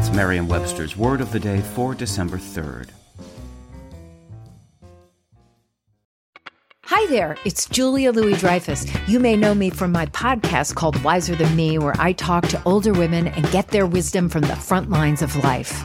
It's Merriam Webster's Word of the Day for December 3rd. Hi there, it's Julia Louis Dreyfus. You may know me from my podcast called Wiser Than Me, where I talk to older women and get their wisdom from the front lines of life.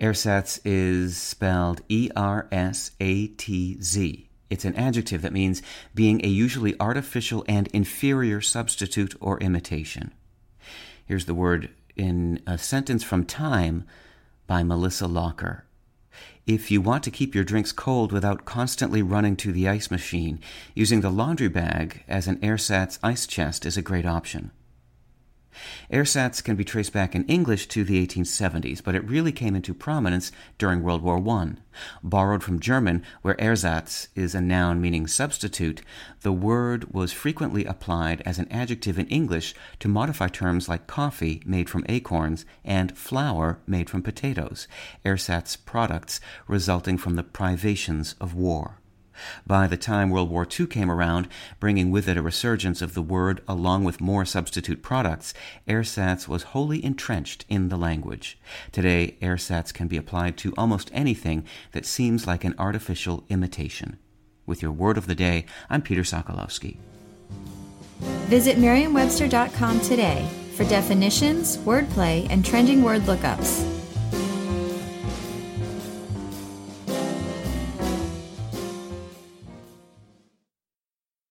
Ersatz is spelled E R S A T Z. It's an adjective that means being a usually artificial and inferior substitute or imitation. Here's the word in a sentence from Time by Melissa Locker. If you want to keep your drinks cold without constantly running to the ice machine, using the laundry bag as an ersatz ice chest is a great option. Ersatz can be traced back in English to the 1870s, but it really came into prominence during World War I. Borrowed from German, where Ersatz is a noun meaning substitute, the word was frequently applied as an adjective in English to modify terms like coffee made from acorns and flour made from potatoes, ersatz products resulting from the privations of war. By the time World War II came around, bringing with it a resurgence of the word along with more substitute products, ersatz was wholly entrenched in the language. Today, ersatz can be applied to almost anything that seems like an artificial imitation. With your word of the day, I'm Peter Sokolowski. Visit Merriam-Webster.com today for definitions, wordplay, and trending word lookups.